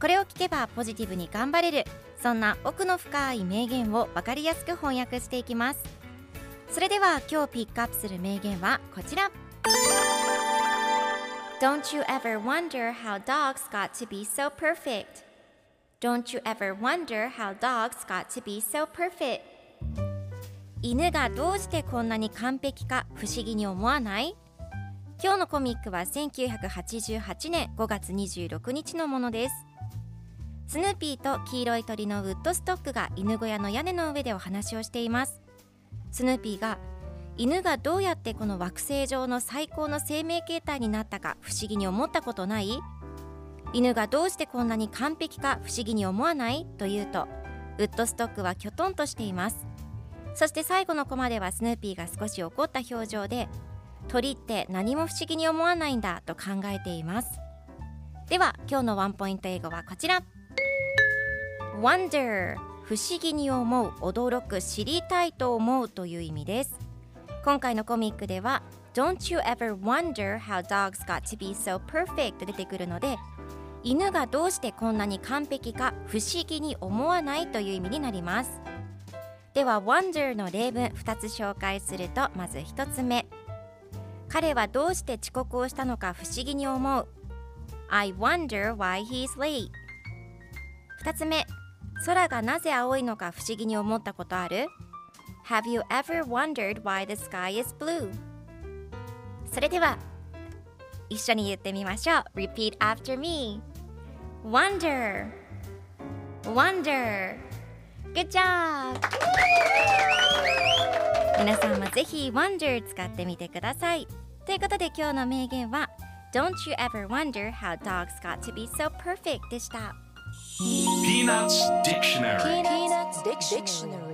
これを聞けばポジティブに頑張れる。そんな奥の深い名言を分かりやすく翻訳していきます。それでは今日ピックアップする名言はこちら。Don't you ever wonder how dogs got to be so perfect? Don't you ever wonder how dogs got to be so perfect? 犬がどうしてこんなに完璧か不思議に思わない？今日のコミックは1988年5月26日のものです。スヌーピーと黄色い鳥のウッドストックが犬小屋の屋根の上でお話をしています。スヌーピーが犬がどうやってこの惑星上の最高の生命形態になったか不思議に思ったことない？犬がどうしてこんなに完璧か不思議に思わない？と言うとウッドストックはきょとんとしています。そして最後のコマではスヌーピーが少し怒った表情で鳥って何も不思議に思わないんだと考えています。では今日のワンポイント英語はこちら。Wonder 不思議に思う驚く知りたいと思うという意味です。今回のコミックでは Don't you ever wonder how dogs got to be so perfect? 出てくるので犬がどうしてこんなに完璧か不思議に思わないという意味になります。では wonder の例文2つ紹介するとまず1つ目。彼はどうして遅刻をしたのか不思議に思う。I wonder why he's late 2つ目。空がなぜ青いのか不思議に思ったことある Have you ever wondered why the sky is blue? それでは一緒に言ってみましょう Repeat after me Wonder Wonder Good job! 皆さんもぜひ Wonder 使ってみてくださいということで今日の名言は Don't you ever wonder how dogs got to be so perfect でした Peanuts Dictionary Peanuts Dictionary.